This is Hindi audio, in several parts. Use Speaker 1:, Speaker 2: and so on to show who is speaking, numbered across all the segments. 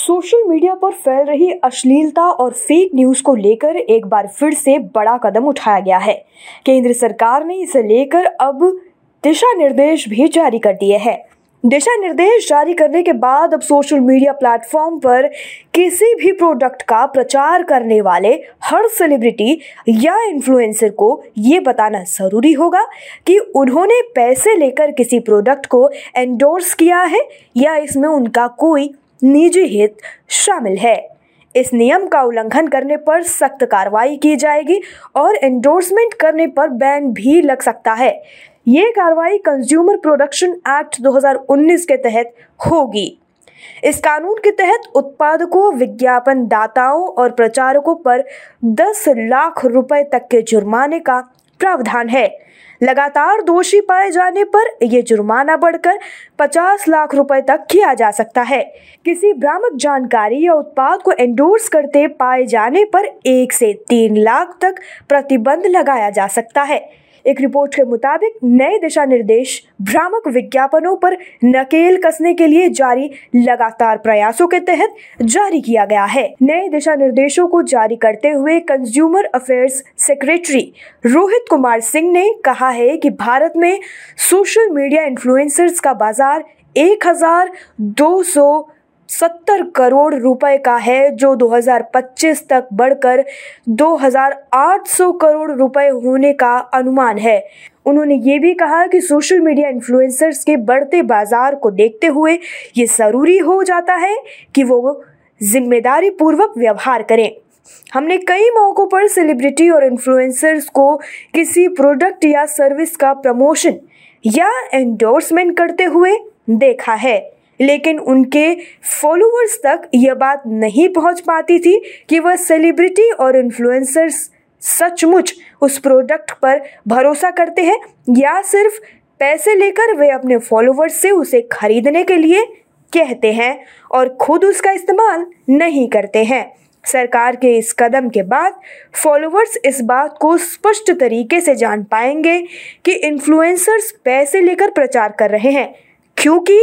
Speaker 1: Social media पर फैल रही अश्लीलता और फेक न्यूज़ को लेकर एक बार फिर से बड़ा कदम उठाया गया है। केंद्र सरकार ने इसे लेकर अब दिशा निर्देश भी जारी कर दिए हैं। दिशा निर्देश जारी करने के बाद अब सोशल मीडिया प्लेटफॉर्म पर किसी भी प्रोडक्ट का प्रचार करने वाले हर सेलिब्रिटी या इन्फ्लुएंसर को ये बताना ज़रूरी होगा कि उन्होंने पैसे लेकर किसी प्रोडक्ट को एंडोर्स किया है या इसमें उनका कोई निजी हित शामिल है। इस नियम का उल्लंघन करने पर सख्त कार्रवाई की जाएगी और एंडोर्समेंट करने पर बैन भी लग सकता है। ये कार्रवाई कंज्यूमर प्रोडक्शन एक्ट 2019 के तहत होगी। इस कानून के तहत उत्पादकों विज्ञापन दाताओं और प्रचारकों पर 10 लाख रुपए तक के जुर्माने का प्रावधान है। लगातार दोषी पाए जाने पर यह जुर्माना बढ़कर 50 लाख रुपए तक किया जा सकता है। किसी भ्रामक जानकारी या उत्पाद को एंडोर्स करते पाए जाने पर एक से तीन लाख तक प्रतिबंध लगाया जा सकता है। एक रिपोर्ट के मुताबिक नए दिशा निर्देश भ्रामक विज्ञापनों पर नकेल कसने के लिए जारी लगातार प्रयासों के तहत जारी किया गया है। नए दिशा निर्देशों को जारी करते हुए consumer affairs secretary Rohit Kumar Singh ने कहा है कि भारत में सोशल मीडिया इन्फ्लुएंसर्स का बाज़ार एक हज़ार दो सौ सत्तर करोड़ रुपए का है, जो 2025 तक बढ़कर 2800 करोड़ रुपए होने का अनुमान है। उन्होंने ये भी कहा कि सोशल मीडिया इन्फ्लुएंसर्स के बढ़ते बाज़ार को देखते हुए ये ज़रूरी हो जाता है कि वो ज़िम्मेदारी पूर्वक व्यवहार करें। हमने कई मौक़ों पर सेलिब्रिटी और इन्फ्लुएंसर्स को किसी प्रोडक्ट या सर्विस का प्रमोशन या एंडोर्समेंट करते हुए देखा है। लेकिन उनके फॉलोअर्स तक यह बात नहीं पहुँच पाती थी कि वह सेलिब्रिटी और इन्फ्लुएंसर्स सचमुच उस प्रोडक्ट पर भरोसा करते हैं, या सिर्फ़ पैसे लेकर वे अपने फॉलोअर्स से उसे खरीदने के लिए कहते हैं और खुद उसका इस्तेमाल नहीं करते हैं। सरकार के इस कदम के बाद फॉलोअर्स इस बात को स्पष्ट तरीके से जान पाएँगे कि इन्फ्लुएंसर्स पैसे लेकर प्रचार कर रहे हैं, क्योंकि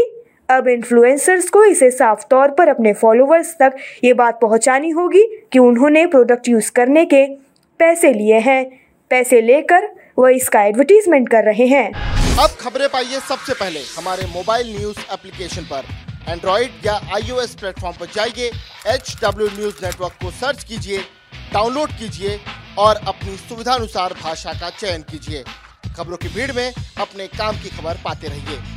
Speaker 1: अब इन्फ्लुएंसर्स को इसे साफ़ तौर पर अपने फॉलोअर्स तक ये बात पहुंचानी होगी कि उन्होंने प्रोडक्ट यूज़ करने के पैसे लिए हैं। पैसे लेकर वह इसका एडवर्टीजमेंट कर रहे हैं।
Speaker 2: अब खबरें पाइए सबसे पहले हमारे मोबाइल न्यूज़ एप्लीकेशन पर। एंड्रॉइड या आईओएस प्लेटफॉर्म पर जाइए एच डब्ल्यू न्यूज़ नेटवर्क को सर्च कीजिए डाउनलोड कीजिए और अपनी सुविधानुसार भाषा का चयन कीजिए। खबरों की भीड़ में अपने काम की खबर पाते रहिए।